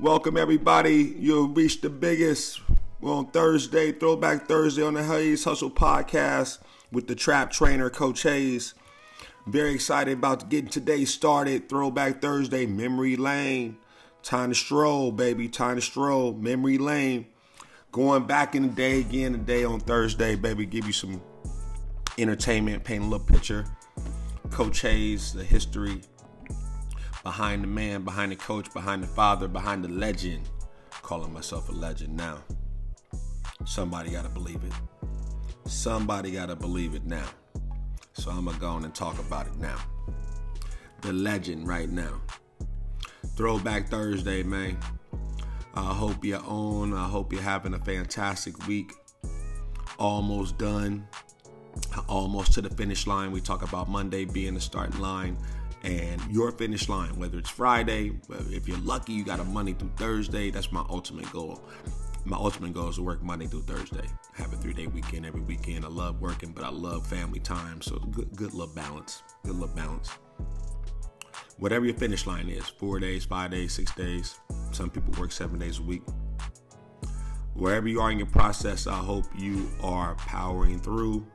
Welcome everybody. You'll reach the biggest well, on Thursday, Throwback Thursday on the Hayes Hustle podcast with the trap trainer, Coach Hayes. Very excited about getting today started. Throwback Thursday, Memory Lane. Time to stroll, baby. Time to stroll. Memory Lane. Going back in the day again today on Thursday, baby. Give you some entertainment, paint a little picture. Coach Hayes, the history behind the man, behind the coach, behind the father, behind the legend. Calling myself a legend now. Somebody got to believe it. Somebody got to believe it now. So I'm going to go on and talk about it now. The legend right now. Throwback Thursday, man. I hope you're on. I hope you're having a fantastic week. Almost done. Almost to the finish line. We talk about Monday being the starting line and your finish line, whether it's Friday, if you're lucky, you got a Monday through Thursday. That's my ultimate goal. My ultimate goal is to work Monday through Thursday. Have a three day weekend every weekend. I love working, but I love family time. So good, good little balance. Good love balance. Whatever your finish line is, four days, five days, six days. Some people work seven days a week. Wherever you are in your process, I hope you are powering through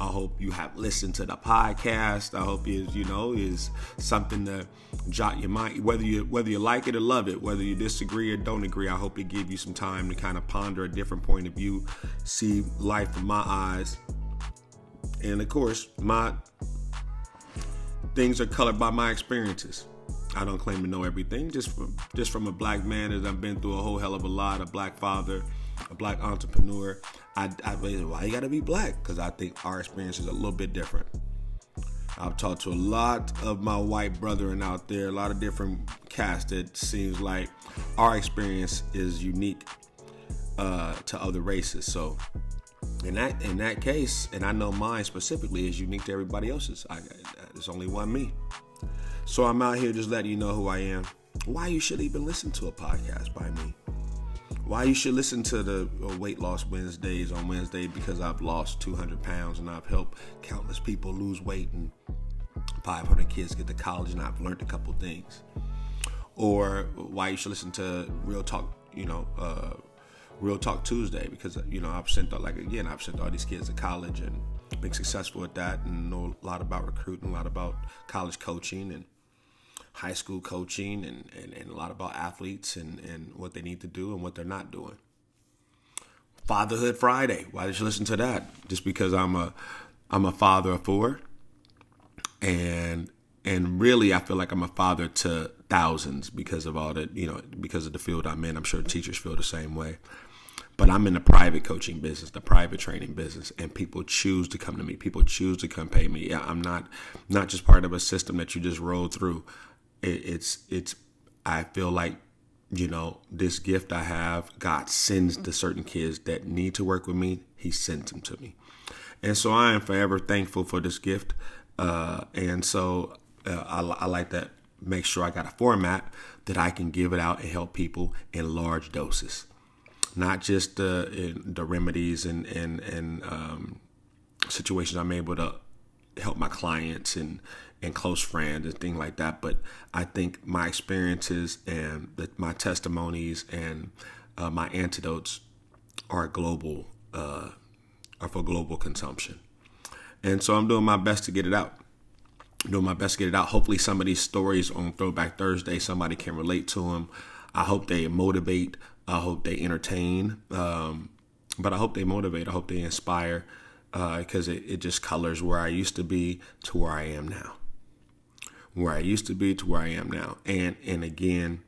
I hope you have listened to the podcast. I hope is you know is something to jot your mind whether you whether you like it or love it, whether you disagree or don't agree. I hope it give you some time to kind of ponder a different point of view, see life from my eyes, and of course my things are colored by my experiences. I don't claim to know everything. Just from just from a black man as I've been through a whole hell of a lot, a black father, a black entrepreneur. I, I why you gotta be black? Because I think our experience is a little bit different. I've talked to a lot of my white brethren out there, a lot of different casts that seems like our experience is unique uh, to other races. So in that in that case, and I know mine specifically is unique to everybody else's. I, there's only one me. So I'm out here just letting you know who I am. Why you should even listen to a podcast by me why you should listen to the uh, weight loss Wednesdays on Wednesday because I've lost 200 pounds and I've helped countless people lose weight and 500 kids get to college and I've learned a couple things. Or why you should listen to Real Talk, you know, uh, Real Talk Tuesday because you know I've sent like again I've sent all these kids to college and been successful at that and know a lot about recruiting, a lot about college coaching and high school coaching and, and, and a lot about athletes and, and what they need to do and what they're not doing. Fatherhood Friday. Why did you listen to that? Just because I'm a I'm a father of four, and and really I feel like I'm a father to thousands because of all that you know because of the field I'm in. I'm sure teachers feel the same way. But I'm in the private coaching business, the private training business, and people choose to come to me. People choose to come pay me. I'm not not just part of a system that you just roll through it, it's it's I feel like you know this gift I have, God sends to certain kids that need to work with me. He sends them to me, and so I am forever thankful for this gift. Uh, and so uh, I, I like that. Make sure I got a format that I can give it out and help people in large doses, not just the the remedies and and and um, situations I'm able to help my clients and and close friends and things like that. But I think my experiences and the, my testimonies and uh, my antidotes are global, uh, are for global consumption. And so I'm doing my best to get it out. Doing my best to get it out. Hopefully, some of these stories on Throwback Thursday, somebody can relate to them. I hope they motivate. I hope they entertain. Um, but I hope they motivate. I hope they inspire because uh, it, it just colors where I used to be to where I am now where I used to be to where I am now. And and again,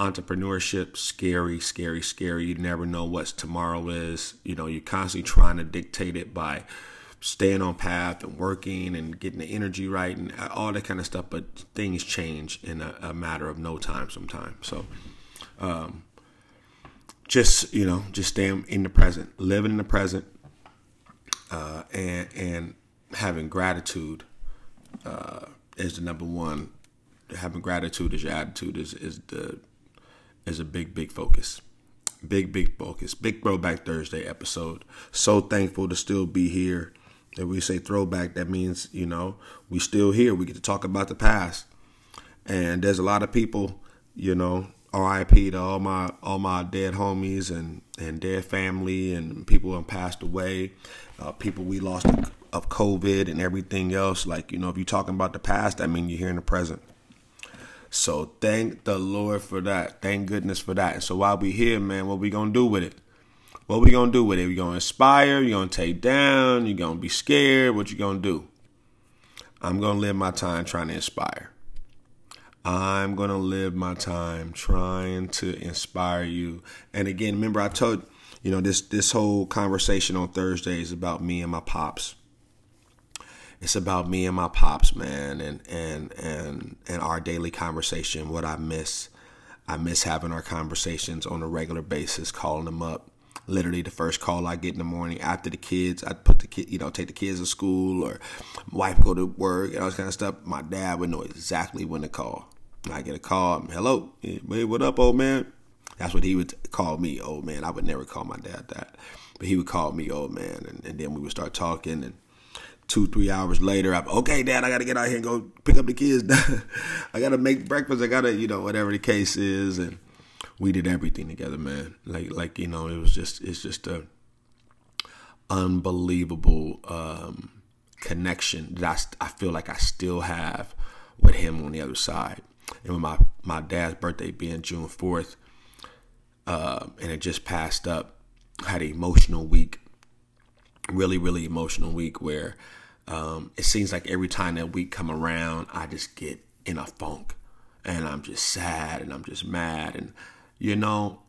entrepreneurship scary, scary, scary. You never know what tomorrow is. You know, you're constantly trying to dictate it by staying on path and working and getting the energy right and all that kind of stuff. But things change in a, a matter of no time sometimes. So um, just, you know, just staying in the present, living in the present, uh, and and having gratitude uh, is the number one. Having gratitude as your attitude is is the is a big big focus. Big big focus. Big throwback Thursday episode. So thankful to still be here. If we say throwback, that means you know we still here. We get to talk about the past, and there's a lot of people, you know, R.I.P. to all my all my dead homies and and dead family and people who passed away, uh, people we lost of COVID and everything else. Like you know, if you're talking about the past, I mean you're here in the present. So thank the Lord for that. Thank goodness for that. And so while we here, man, what we gonna do with it? What we gonna do with it? We gonna inspire? You gonna take down? You gonna be scared? What you gonna do? I'm gonna live my time trying to inspire. I'm to live my time trying to inspire you. And again, remember I told you know this this whole conversation on Thursday is about me and my pops. It's about me and my pops, man, and and and and our daily conversation, what I miss. I miss having our conversations on a regular basis, calling them up. Literally, the first call I get in the morning after the kids, I put the kid, you know, take the kids to school or wife go to work and all this kind of stuff. My dad would know exactly when to call. I get a call, hello, hey, what up, old man? That's what he would call me, old man. I would never call my dad that, but he would call me old man, and, and then we would start talking. And two, three hours later, I'm okay, dad. I got to get out here and go pick up the kids. I got to make breakfast. I got to, you know, whatever the case is, and we did everything together, man. Like, like you know, it was just, it's just a unbelievable um, connection that I, I feel like I still have with him on the other side and with my my dad's birthday being June fourth, uh, and it just passed up, had an emotional week, really really emotional week where um, it seems like every time that week come around, I just get in a funk, and I'm just sad and I'm just mad, and you know,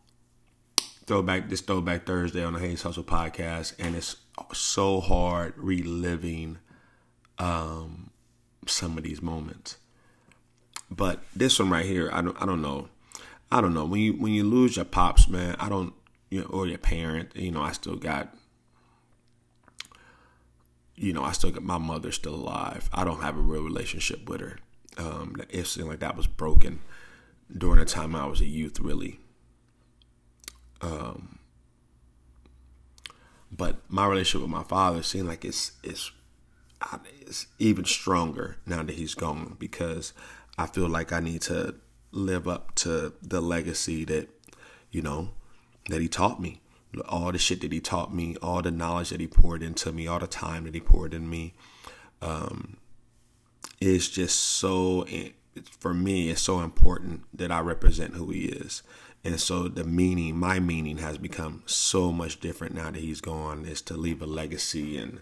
throwback this throwback Thursday on the Hayes Hustle podcast, and it's so hard reliving um, some of these moments but this one right here, I don't I don't know. I don't know. When you when you lose your pops, man, I don't you know, or your parent, you know, I still got you know, I still got my mother still alive. I don't have a real relationship with her. Um, it seemed like that was broken during the time I was a youth, really. Um, but my relationship with my father seemed like it's it's it's even stronger now that he's gone because I feel like I need to live up to the legacy that, you know, that he taught me. All the shit that he taught me, all the knowledge that he poured into me, all the time that he poured in me. Um, just so, for me, it's so important that I represent who he is. And so the meaning, my meaning has become so much different now that he's gone, is to leave a legacy and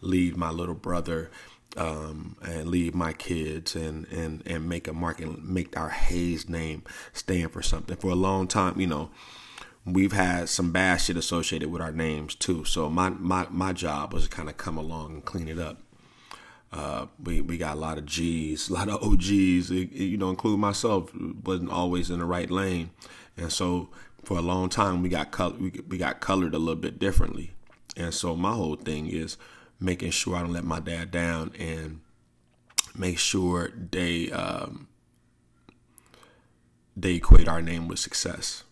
leave my little brother um, and leave my kids and, and, and make a mark and make our Hayes name stand for something. For a long time, you know, we've had some bad shit associated with our names too. So my, my, my job was to kind of come along and clean it up. Uh, we, we got a lot of G's, a lot of OGs, it, it, you know, include myself, wasn't always in the right lane. And so for a long time, we got, color, we, we got colored a little bit differently. And so my whole thing is, making sure I don't let my dad down and make sure they um, they equate our name with success,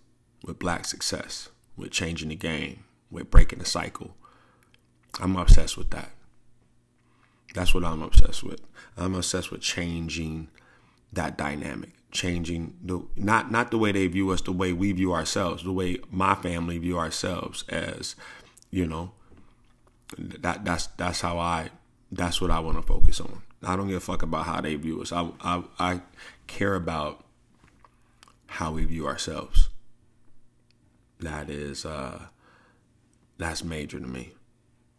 with black success, with changing the game, with breaking the cycle. I'm obsessed with that. That's what I'm obsessed with. I'm obsessed with changing that dynamic, changing the not not the way they view us, the way we view ourselves, the way my family view ourselves as, you know, that that's that's how I that's what I want to focus on. I don't give a fuck about how they view us. I I, I care about how we view ourselves. That is uh, that's major to me.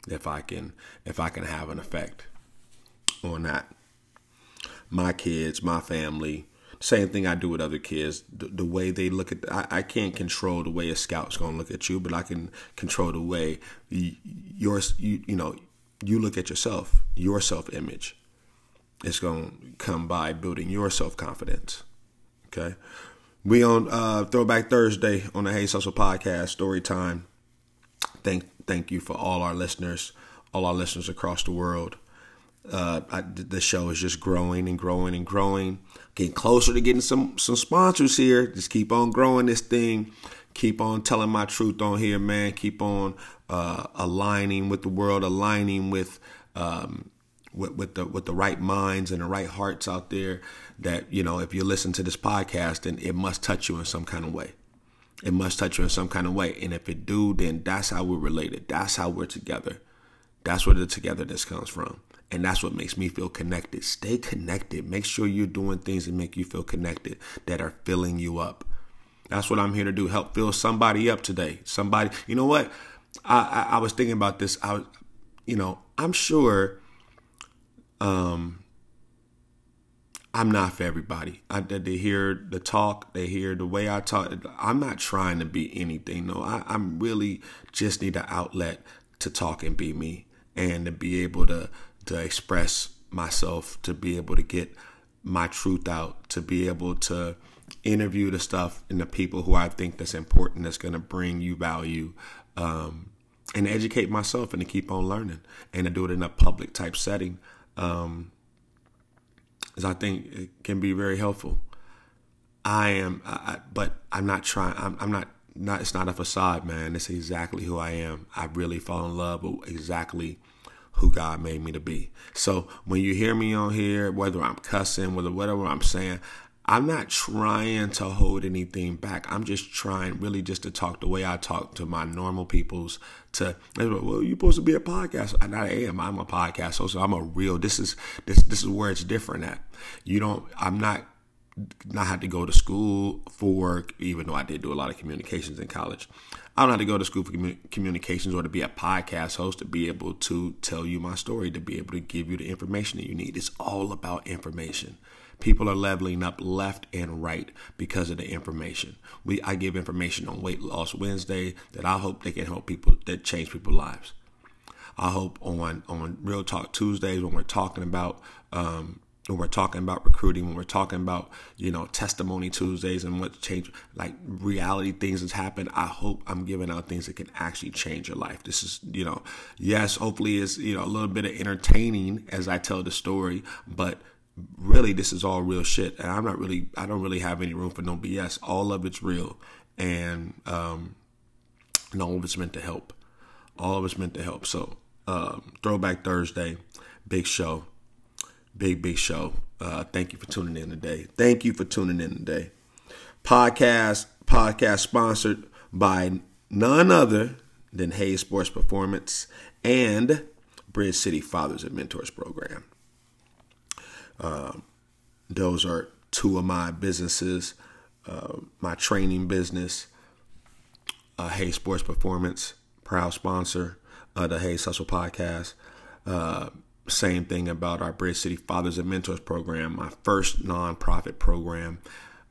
If I can if I can have an effect on that, my kids, my family, same thing I do with other kids. The, the way they look at, I, I, can't control the way a scout's gonna look at you, but I can control the way your, you, you know, you look at yourself, your self image. It's gonna come by building your self confidence. Okay, we on uh, Throwback Thursday on the Hayes Hustle podcast. Story time. Thank thank you for all our listeners, all our listeners across the world. Uh, I, the show is just growing and growing and growing getting closer to getting some some sponsors here. Just keep on growing this thing. Keep on telling my truth on here, man. Keep on uh, aligning with the world, aligning with um, with, with the with the right minds and the right hearts out there that you know if you listen to this podcast then it must touch you in some kind of way. It must touch you in some kind of way. And if it do then that's how we're related. That's how we're together. That's where the togetherness comes from. And that's what makes me feel connected. Stay connected. Make sure you're doing things that make you feel connected that are filling you up. That's what i'm here to do. Help fill somebody up today. Somebody you know what? I i, I was thinking about this. I you know i'm sure um, I'm not for everybody. I, they hear the talk, they hear the way I talk. I'm not trying to be anything. No, I, I'm really just need an outlet to talk and be me, and to be able to to express myself, to be able to get my truth out, to be able to interview the stuff and the people who I think that's important, that's going to bring you value. Um, and educate myself and to keep on learning and to do it in a public type setting um, is I think it can be very helpful. I am, I, but I'm not trying. I'm, I'm not. Not. It's not a facade, man. It's exactly who I am. I really fall in love with exactly who God made me to be. So when you hear me on here, whether I'm cussing, whether whatever I'm saying, I'm not trying to hold anything back. I'm just trying really just to talk the way I talk to my normal peoples. To well, you're supposed to be a podcast. And I am. I'm a podcast host. So I'm a real. This is this this is where it's different at. You don't. I'm not not had to go to school for work, even though I did do a lot of communications in college. I don't have to go to school for communications or to be a podcast host to be able to tell you my story, to be able to give you the information that you need. It's all about information. People are leveling up left and right because of the information. We I give information on Weight Loss Wednesday that I hope they can help people that change people's lives. I hope on on Real Talk Tuesdays when we're talking about um, when we're talking about recruiting, when we're talking about you know testimony Tuesdays and what change like reality things that's happened. I hope I'm giving out things that can actually change your life. This is you know yes, hopefully is you know a little bit of entertaining as I tell the story, but really this is all real shit and i'm not really i don't really have any room for no bs all of it's real and um and all of it's meant to help. All of it's meant to help. So um throwback thursday big show. Big big show. Uh thank you for tuning in today. Thank you for tuning in today. Podcast podcast sponsored by none other than hayes sports performance and bridge city fathers and mentors program um, those are two of my businesses. Uh, my training business, uh, Hayes Sports Performance, proud sponsor of the Hayes Hustle podcast. Uh, same thing about our Bridge City Fathers and Mentors program, my first nonprofit program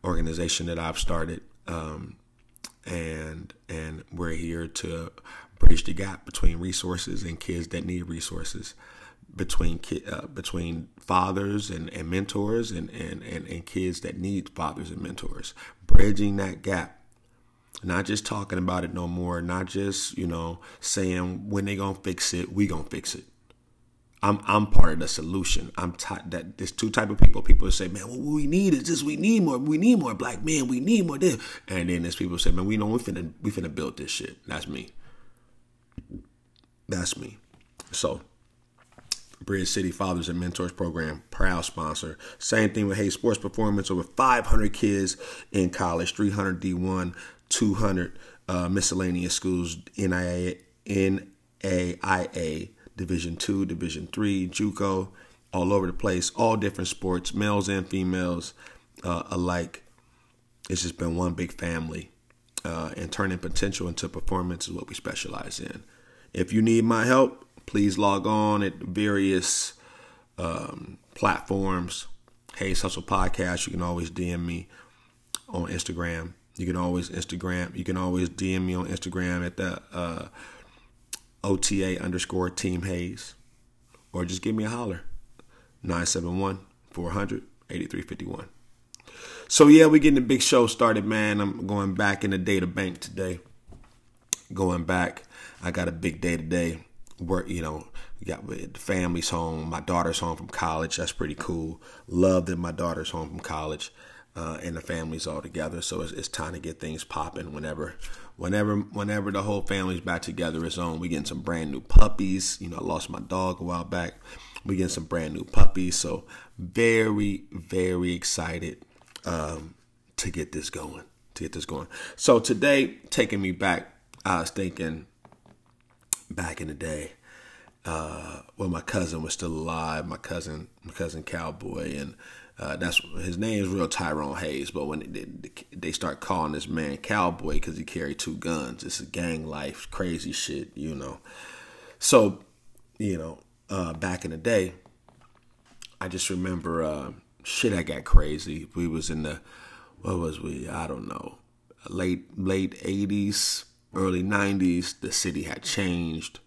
organization that I've started. Um, and and we're here to bridge the gap between resources and kids that need resources between uh, between fathers and, and mentors and, and, and, and kids that need fathers and mentors bridging that gap not just talking about it no more not just you know saying when they gonna fix it we gonna fix it I'm I'm part of the solution. I'm t- that there's two type of people. People say, man, what we need is this. We need more. We need more black men. We need more this. And then there's people say, man, we know we finna we finna build this shit. That's me. That's me. So Bridge City Fathers and Mentors Program, proud sponsor. Same thing with Hayes Sports Performance. Over 500 kids in college, 300 D1, 200 uh, miscellaneous schools, NIA, NAIA, Division Two, Division Three, JUCO, all over the place, all different sports, males and females uh, alike. It's just been one big family. Uh, and turning potential into performance is what we specialize in. If you need my help, please log on at various um, platforms. Hayes Hustle Podcast. You can always DM me on Instagram. You can always Instagram. You can always DM me on Instagram at the uh, OTA underscore Team Hayes, or just give me a holler. 971 400 8351. So yeah, we're getting the big show started, man. I'm going back in the data bank today. Going back. I got a big day today work, you know, got the family's home. My daughter's home from college. That's pretty cool. Love that my daughter's home from college, uh, and the family's all together. So it's, it's time to get things popping. Whenever, whenever, whenever the whole family's back together, it's on. We getting some brand new puppies. You know, I lost my dog a while back. We getting some brand new puppies, so very very excited um, to get this going. To get this going. So today, taking me back, I was thinking back in the day uh, when my cousin was still alive. My cousin, my cousin Cowboy, and uh, that's his name is real Tyrone Hayes. But when they, they start calling this man Cowboy because he carried two guns, it's a gang life, crazy shit, you know. So, you know, uh, back in the day, I just remember uh, shit. I got crazy. We was in the what was we? I don't know. Late late eighties, early nineties. The city had changed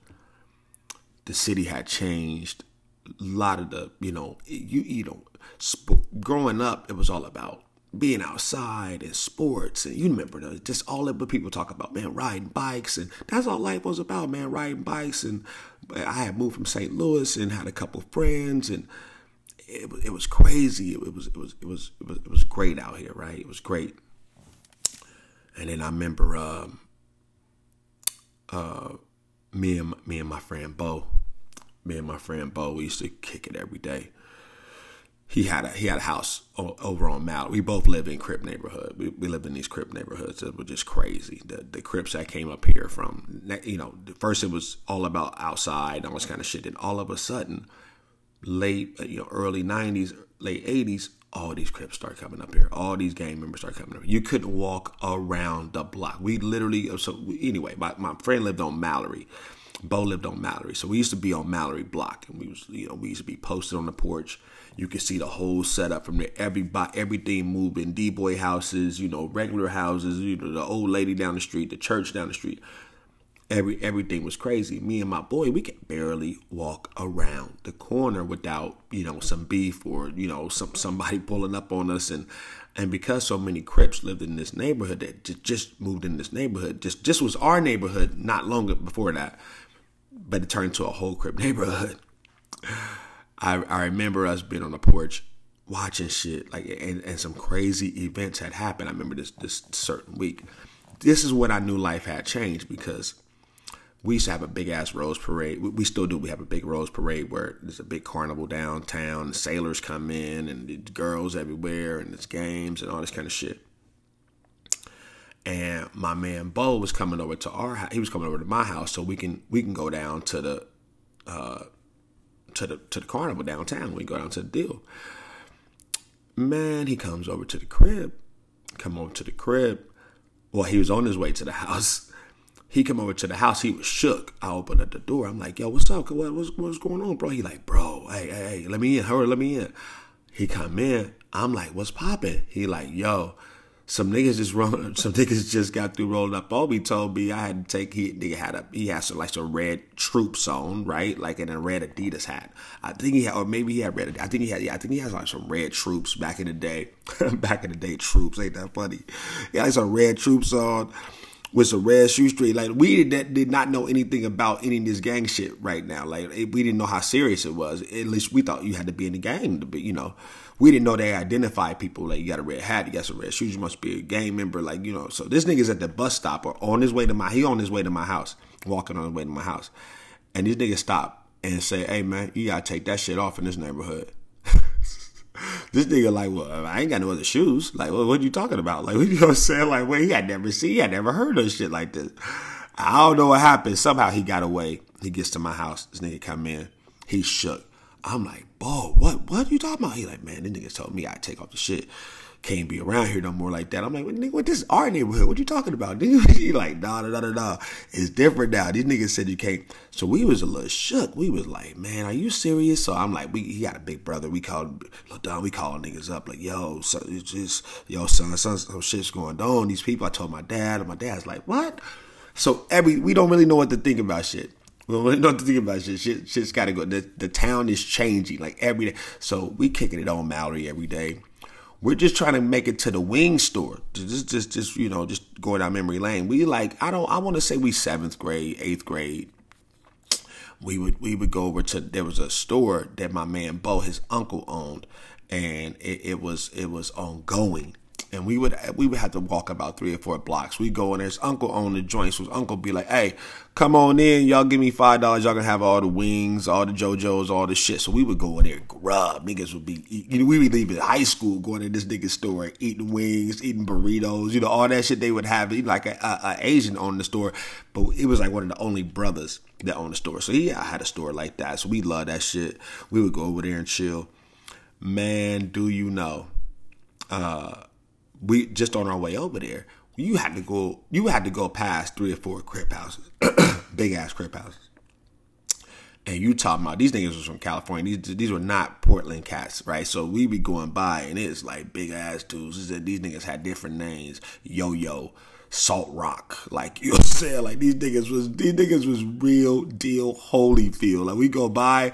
the city had changed. A lot of the, you know, you you know, sp- growing up, it was all about being outside and sports, and you remember the, just all of the people talk about, man, riding bikes, and that's all life was about, man, riding bikes. And I had moved from St. Louis and had a couple friends, and it, it was crazy. It was it was it was it was it was great out here, right? It was great. And then I remember um, uh, me and me and my friend Bo, me and my friend Bo, we used to kick it every day. He had a he had a house over on Mallory. We both live in Crip neighborhood. We, we lived in these Crip neighborhoods that were just crazy. The the Crips that came up here from you know first it was all about outside all this kind of shit. And all of a sudden, late you know early '90s, late '80s, all these Crips start coming up here. All these gang members start coming up. You couldn't walk around the block. We literally uh, so anyway. My, my friend lived on Mallory. Bo lived on Mallory, so we used to be on Mallory Block, and we was you know we used to be posted on the porch. You could see the whole setup from there. Everybody, everything moving. D boy houses, you know, regular houses. You know, the old lady down the street, the church down the street every everything was crazy. Me and my boy, we could barely walk around the corner without you know some beef or you know some somebody pulling up on us and and because so many Crips lived in this neighborhood that just, just moved in this neighborhood, just just was our neighborhood not long before that, but it turned into a whole Crip neighborhood. I I remember us being on the porch watching shit like and, and some crazy events had happened. I remember this this certain week. This is when I knew life had changed because we used to have a big ass rose parade. We, still do. We have a big rose parade where there's a big carnival downtown. Sailors come in and girls everywhere and it's games and all this kind of shit. And my man Bo was coming over to our house. He was coming over to my house so we can we can go down to the uh, to the to the carnival downtown. We go down to the deal. Man, he comes over to the crib. Come over to the crib. Well, he was on his way to the house he come over to the house. He was shook. I opened up the door. I'm like, yo, what's up? What, what's, what's going on, bro? He like, bro, hey, hey, hey, let me in. Hurry, let me in. He come in. I'm like, what's popping? He like, yo, some niggas just run. Some niggas just got through rolling up. Obi told me I had to take. He nigga had a. He had some like some red troops on, right? Like in a red Adidas hat. I think he had, or maybe he had red. I think he had. Yeah, I think he has like some red troops back in the day. back in the day, troops ain't that funny. He had like some red troops on with some red shoestring. Like we did, did not know anything about any of this gang shit right now. Like we didn't know how serious it was. At least we thought you had to be in the gang to be, you know. We didn't know they identify people like you got a red hat, you got some red shoes, you must be a gang member, like you know. So this nigga's at the bus stop or on his way to my he on his way to my house, walking on his way to my house, and this nigga stop and say, "Hey man, you gotta take that shit off in this neighborhood." This nigga like, well, I ain't got no other shoes. Like, well, what are you talking about? Like, you know what I'm saying? Like, well, he had never seen, he had never heard of shit like this. I don't know what happened. Somehow he got away. He gets to my house. This nigga come in. He shook. I'm like, Bo, what, what are you talking about? He like, man, this nigga told me I take off the shit can't be around here no more like that. I'm like, nigga, what this is our neighborhood? What you talking about? he like, nah, nah, nah, nah, It's different now. These niggas said you can't. So we was a little shook. We was like, man, are you serious? So I'm like, we he got a big brother. We called Don. We called niggas up like, yo, so it's just yo, son, son, some shit's going on. These people. I told my dad, and my dad's like, what? So every we don't really know what to think about shit. We don't really know what to think about shit. Shit, shit's got to go. The, the town is changing like every day. So we kicking it on Mallory every day. We're just trying to make it to the wing store. Just, just, just you know, just going down memory lane. We like, I don't, I want to say we seventh grade, eighth grade. We would, we would go over to. There was a store that my man Bo, his uncle, owned, and it, it was, it was ongoing and we would we would have to walk about three or four blocks. We go in there. His uncle owned the joints. So uncle be like, "Hey, come on in. Y'all give me five dollars. Y'all gonna have all the wings, all the JoJo's, all the shit." So we would go in there and grub. Niggas would be, you know, we would leave high school going to this nigga's store, eating wings, eating burritos, you know, all that shit they would have. Like a, a, a Asian owned the store, but it was like one of the only brothers that owned the store. So yeah, I had a store like that. So we love that shit. We would go over there and chill. Man, do you know? Uh, we just on our way over there, you had to go. You had to go past three or four crib houses, big ass crib houses. And you talking about these niggas was from California. These these were not Portland cats, right? So we be going by and it's like big ass dudes. These niggas had different names. Yo yo, Salt Rock. Like you know saying? Like these niggas was these niggas was real deal Holyfield. Like we go by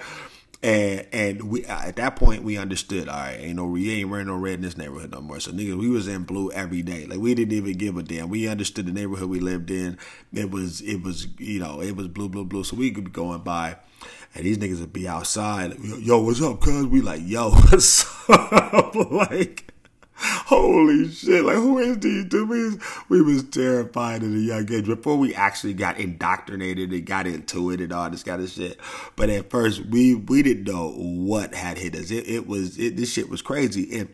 and and we uh, at that point we understood. All right, ain't no we ain't wearing no red in this neighborhood no more. So niggas, we was in blue every day. Like we didn't even give a damn. We understood the neighborhood we lived in. It was it was you know it was blue blue blue. So we could be going by. And these niggas would be outside, like, yo, what's up, cuz? We like, yo, what's up? like, Holy shit! Like who is these dudes? We was terrified at a young age before we actually got indoctrinated and got into it and all this kind of shit. But at first, we we didn't know what had hit us. It, it was it, this shit was crazy. And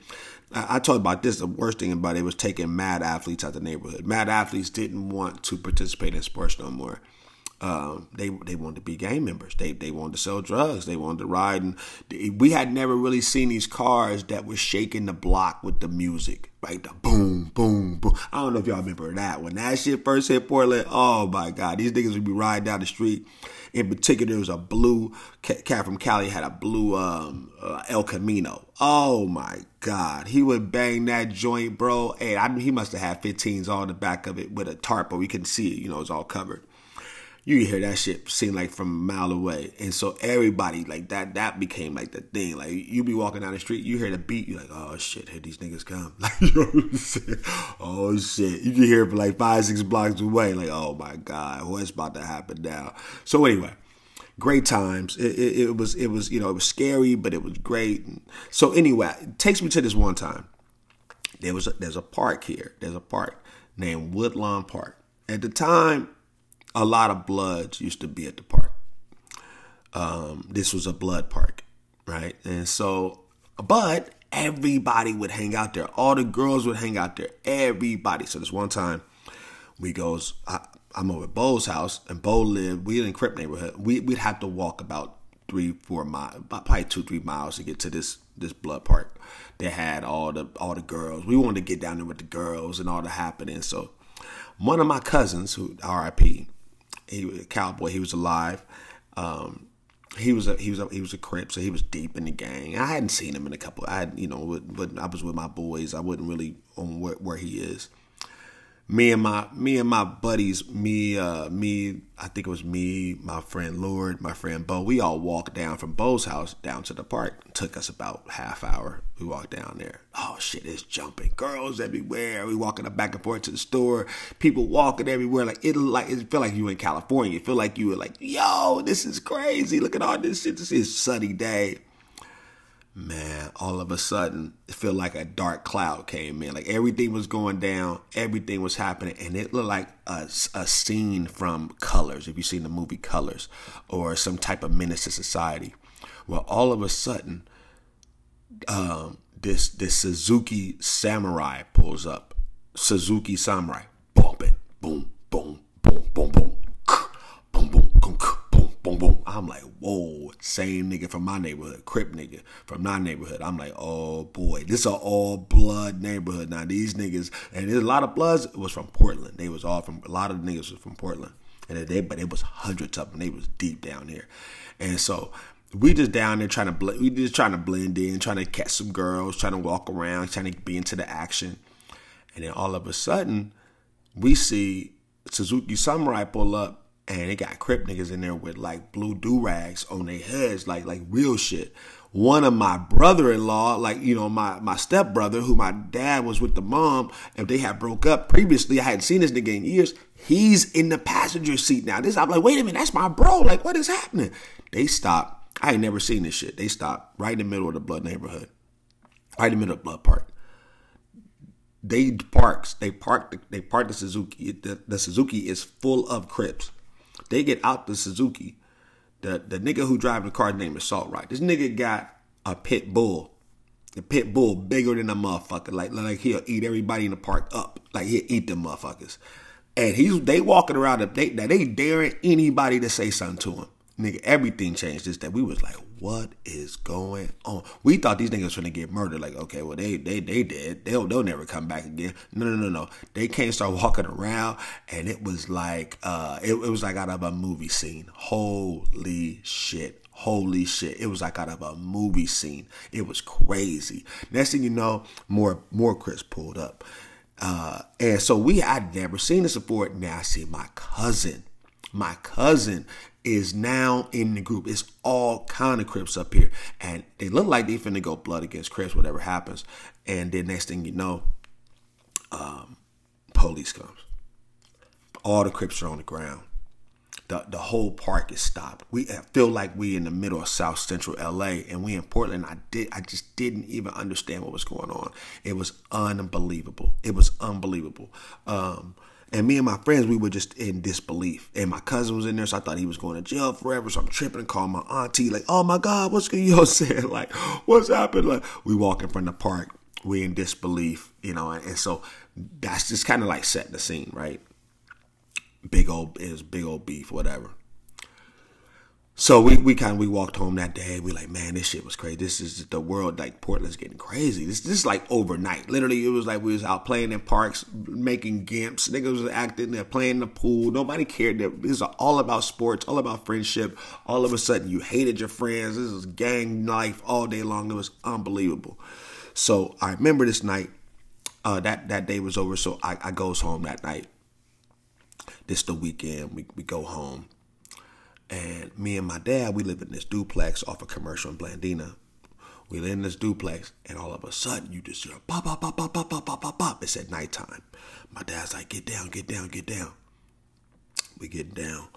I, I talked about this. The worst thing about it was taking mad athletes out of the neighborhood. Mad athletes didn't want to participate in sports no more. Um, they they wanted to be gang members. They they wanted to sell drugs. They wanted to ride, and we had never really seen these cars that were shaking the block with the music, right? The boom, boom, boom. I don't know if y'all remember that when that shit first hit Portland. Oh my god, these niggas would be riding down the street. In particular, there was a blue cat from Cali had a blue um, uh, El Camino. Oh my god, he would bang that joint, bro. And I, he must have had 15s on the back of it with a tarp, but we couldn't see it. You know, it's all covered you hear that shit seem like from a mile away. And so everybody like that that became like the thing. Like you be walking down the street, you hear the beat, you're like, oh shit, here these niggas come. Like you know what I'm saying? Oh shit. You can hear it from like five, six blocks away, like, oh my God, what's about to happen now? So anyway, great times. It, it, it was it was, you know, it was scary, but it was great. So anyway, it takes me to this one time. There was a, there's a park here. There's a park named Woodlawn Park. At the time, a lot of bloods used to be at the park. Um, this was a blood park, right? And so, but everybody would hang out there. All the girls would hang out there. Everybody. So this one time, we goes. I, am over at Bo's house, and Bo lived. We in Crip neighborhood. We we'd have to walk about three, four miles, probably two, three miles to get to this this blood park. They had all the all the girls. We wanted to get down there with the girls and all the happening. So one of my cousins, who R.I.P he was a cowboy. He was alive. Um, he was a he was a he was a crip, so he was deep in the gang. I hadn't seen him in a couple. I had you know, but I was with my boys. I wasn't really on where, where he is me and my me and my buddies, me uh me I think it was me, my friend Lord, my friend Bo, we all walked down from Bo's house down to the park. It took us about half hour. We walked down there. Oh shit, it's jumping. Girls everywhere. We walking back and forth to the store. People walking everywhere. Like it like it feel like you in California. It feel like you were like, yo, this is crazy. Look at all this shit. This is sunny day man, all of a sudden, it felt like a dark cloud came in. Like everything was going down, everything was happening, and it looked like a, a scene from Colors, if you've seen the movie Colors, or some type of menace to society. Well, all of a sudden, um, this this Suzuki Samurai pulls up. Suzuki Samurai, bumping, boom, boom, boom, boom, boom, boom, I'm like, whoa, same nigga from my neighborhood, Crip nigga from my neighborhood. I'm like, oh boy, this a all blood neighborhood. Now these niggas, and there's a lot of bloods. It was from Portland. They was all from a lot of the niggas was from Portland, and they but it was hundreds of them. They was deep down here, and so we just down there trying to bl- we just trying to blend in, trying to catch some girls, trying to walk around, trying to be into the action, and then all of a sudden we see Suzuki Samurai pull up and they got crip niggas in there with like blue do rags on their heads, like like real shit. One of my brother-in-law, like you know my my stepbrother, who my dad was with the mom, if they had broke up previously, I hadn't seen this nigga in years. He's in the passenger seat now. This I'm like, wait a minute, that's my bro. Like, what is happening? They stopped. I ain't never seen this shit. They stopped right in the middle of the blood neighborhood, right in the middle of Blood Park. they parks, they park, the, they park the Suzuki. The, the Suzuki is full of Crips. They get out the Suzuki. The the nigga who driving the car name is Salt Right. This nigga got a pit bull. The pit bull bigger than a motherfucker. Like like he'll eat everybody in the park up. Like he'll eat them motherfuckers. And he's they walking around they they daring anybody to say something to him. Nigga, everything changed this day. We was like, what is going on? We thought these niggas was gonna get murdered. Like, okay, well they they they did. They'll they'll never come back again. No no no no. They can't start walking around, and it was like uh it, it was like out of a movie scene. Holy shit. Holy shit. It was like out of a movie scene. It was crazy. Next thing you know, more more Crips pulled up. Uh and so we I'd never seen this before. Now I see my cousin. My cousin is now in the group. It's all kind of Crips up here. And they look like they finna go blood against Crips, whatever happens. And then next thing you know, um, police comes. All the Crips are on the ground. The, the whole park is stopped. We feel like we in the middle of South Central LA and we in Portland. I did I just didn't even understand what was going on. It was unbelievable. It was unbelievable. Um, and me and my friends, we were just in disbelief. And my cousin was in there, so I thought he was going to jail forever. So I'm tripping and calling my auntie, like, oh my God, what's going on? saying? Like, what's happened? Like, we walking from the park, we in disbelief, you know, and so that's just kind of like setting the scene, right? Big old is big old beef, whatever. So we, we kind of we walked home that day. We like, man, this shit was crazy. This is the world like Portland's getting crazy. This this is like overnight. Literally, it was like we was out playing in parks, making gimps. Niggas was acting there, playing in the pool. Nobody cared. That This is all about sports, all about friendship. All of a sudden, you hated your friends. This was gang life all day long. It was unbelievable. So I remember this night. Uh, that that day was over. So I, I goes home that night. This the weekend. We we go home and me and my dad, we live in this duplex off a of commercial in Blandena. We live in this duplex, and all of a sudden, you just hear pop, pop, pop, pop, pop, pop, pop, pop, pop. It's at nighttime. My dad's like, get down, get down, get down. We get down,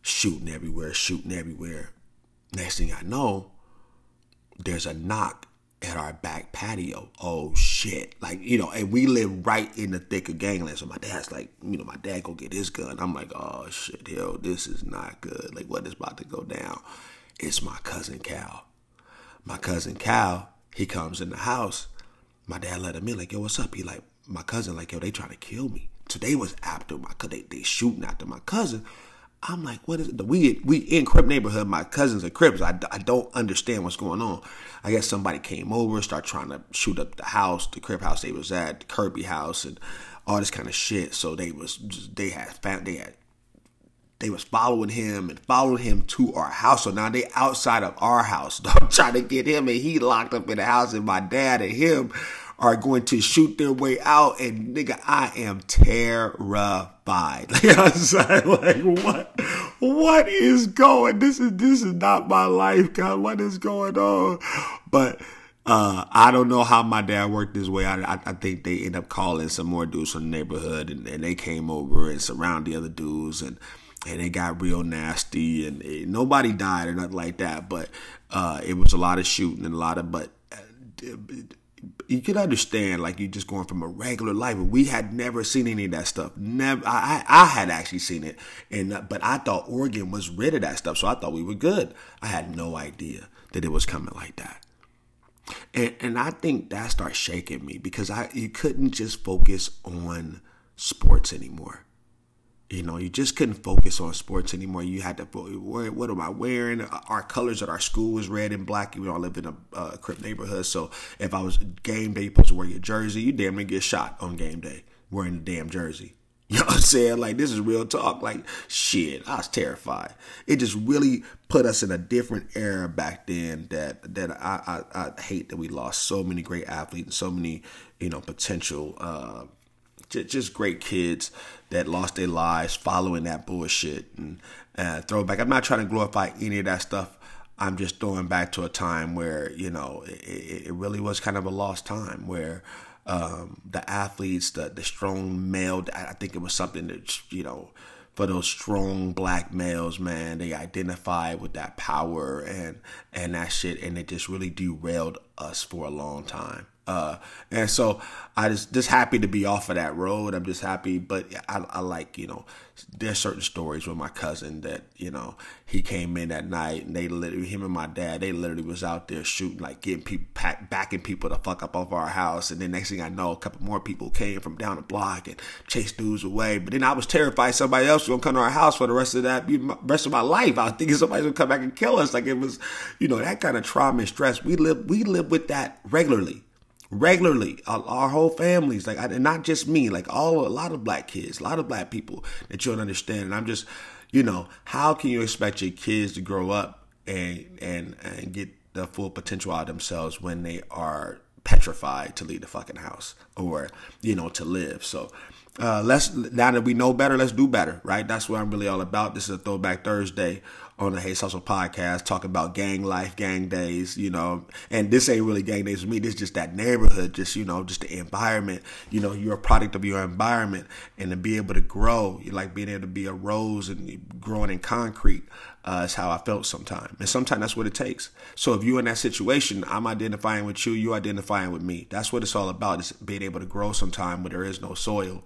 shooting everywhere, shooting everywhere. Next thing I know, there's a knock at our back patio. Oh shit. Like, you know, and we live right in the thick of gangland. So my dad's like, you know, my dad go get his gun. I'm like, oh shit, yo, this is not good. Like what is about to go down? It's my cousin Cal. My cousin Cal, he comes in the house. My dad let him in, like, yo, what's up? He like, my cousin, like, yo, they trying to kill me. So they was after my they they shooting after my cousin. I'm like, what is it? We we in Crip neighborhood. My cousins are Crips. I, I don't understand what's going on. I guess somebody came over, start trying to shoot up the house, the Crip house they was at, the Kirby house, and all this kind of shit. So they was just, they had found they had they was following him and following him to our house. So now they outside of our house, trying to get him, and he locked up in the house, and my dad and him are going to shoot their way out. And nigga, I am terrified. Like I said, like what, what is going? This is this is not my life, God. What is going on? But. Uh, I don't know how my dad worked this way out. I, I, think they end up calling some more dudes from the neighborhood, and, and they came over and surround the other dudes, and and it got real nasty. And it, nobody died or nothing like that, but uh, it was a lot of shooting and a lot of. But uh, you can understand like you're just going from a regular life. We had never seen any of that stuff. Never. I I had actually seen it, and uh, but I thought Oregon was rid of that stuff, so I thought we were good. I had no idea that it was coming like that. And and I think that started shaking me because I you couldn't just focus on sports anymore. You know, you just couldn't focus on sports anymore. You had to, what am I wearing? Our colors at our school was red and black. We all live in a uh, crip neighborhood. So if I was game day, you're supposed to wear your jersey, you damn near get shot on game day wearing the damn jersey. You know what I'm saying? Like, this is real talk. Like, shit, I was terrified. It just really put us in a different era back then that that I, I, I hate that we lost so many great athletes and so many, you know, potential uh, just great kids that lost their lives following that bullshit and uh, throwback. I'm not trying to glorify any of that stuff. I'm just throwing back to a time where you know it, it really was kind of a lost time where um, the athletes, the the strong male. I think it was something that you know for those strong black males, man, they identify with that power and and that shit, and it just really derailed us for a long time Uh, and so I just just happy to be off of that road. I'm just happy, but I, I like you know there's certain stories with my cousin that you know he came in that night and they literally him and my dad they literally was out there shooting like getting people pack, backing people to fuck up off our house and then next thing I know a couple more people came from down the block and chased dudes away. But then I was terrified somebody else was gonna come to our house for the rest of that rest of my life. I was thinking somebody's gonna come back and kill us. Like it was you know that kind of trauma and stress. We live we live with that regularly regularly our, whole families like and not just me like all a lot of black kids a lot of black people that you don't understand and i'm just you know how can you expect your kids to grow up and and and get the full potential out of themselves when they are petrified to leave the fucking house or you know to live so uh, let's now that we know better, let's do better, right? That's what I'm really all about. This is a Throwback Thursday on the Hayes Hustle podcast, talking about gang life, gang days, you know. And this ain't really gang days for me. This is just that neighborhood, just you know, just the environment. You know, you're a product of your environment, and to be able to grow, you like being able to be a rose and growing in concrete. Uh, is how I felt sometimes, and sometimes that's what it takes. So if you're in that situation, I'm identifying with you, you identifying with me. That's what it's all about. Is being able to grow sometime when there is no soil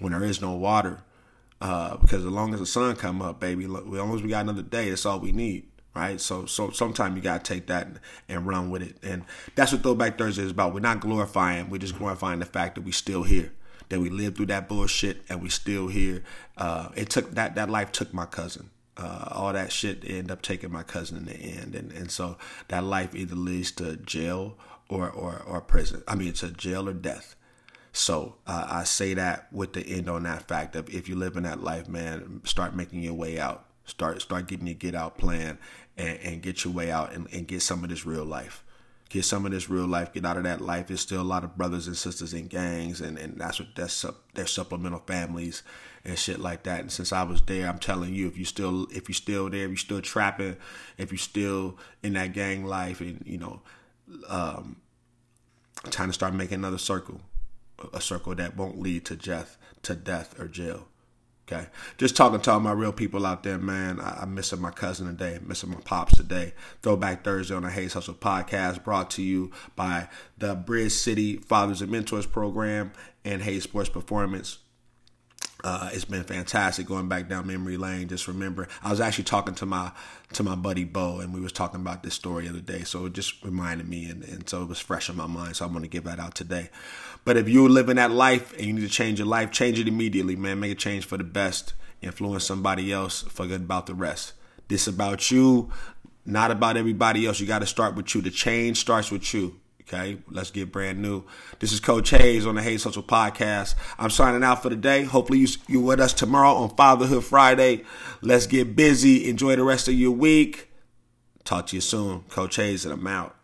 when there is no water. Uh, because as long as the sun come up, baby, as long as we got another day, that's all we need, right? So, so sometimes you gotta take that and, and, run with it, and that's what Throwback Thursday is about. We're not glorifying; we're just glorifying the fact that we still here, that we lived through that bullshit, and we still here. Uh, it took that that life took my cousin. Uh, all that shit ended up taking my cousin in the end, and and so that life either leads to jail or or or prison. I mean, to jail or death. So uh, I say that with the end on that fact of if you're living that life, man, start making your way out. Start start getting your get out plan and, and get your way out and, and get some of this real life. Get some of this real life. Get out of that life. There's still a lot of brothers and sisters in gangs, and, and that's what that's their supplemental families and shit like that. And since I was there, I'm telling you, if you still if you're still there, if you still trapping, if you're still in that gang life, and you know, um, trying to start making another circle a circle that won't lead to death, to death or jail. Okay, just talking to all my real people out there, man. I, am missing my cousin today, missing my pops today. Throwback Thursday on the Hayes Hustle podcast, brought to you by the Bridge City Fathers and Mentors program and Hayes Sports Performance. Uh, it's been fantastic going back down memory lane. Just remember, I was actually talking to my to my buddy Bo, and we was talking about this story the other day. So it just reminded me, and, and so it was fresh in my mind. So I'm going to give that out today. But if you're living that life and you need to change your life, change it immediately, man. Make a change for the best. Influence somebody else. Forget about the rest. This about you, not about everybody else. You got to start with you. The change starts with you. Okay, let's get brand new. This is Coach Hayes on the Hayes Hustle Podcast. I'm signing out for the day. Hopefully you you with us tomorrow on Fatherhood Friday. Let's get busy. Enjoy the rest of your week. Talk to you soon. Coach Hayes, and I'm out.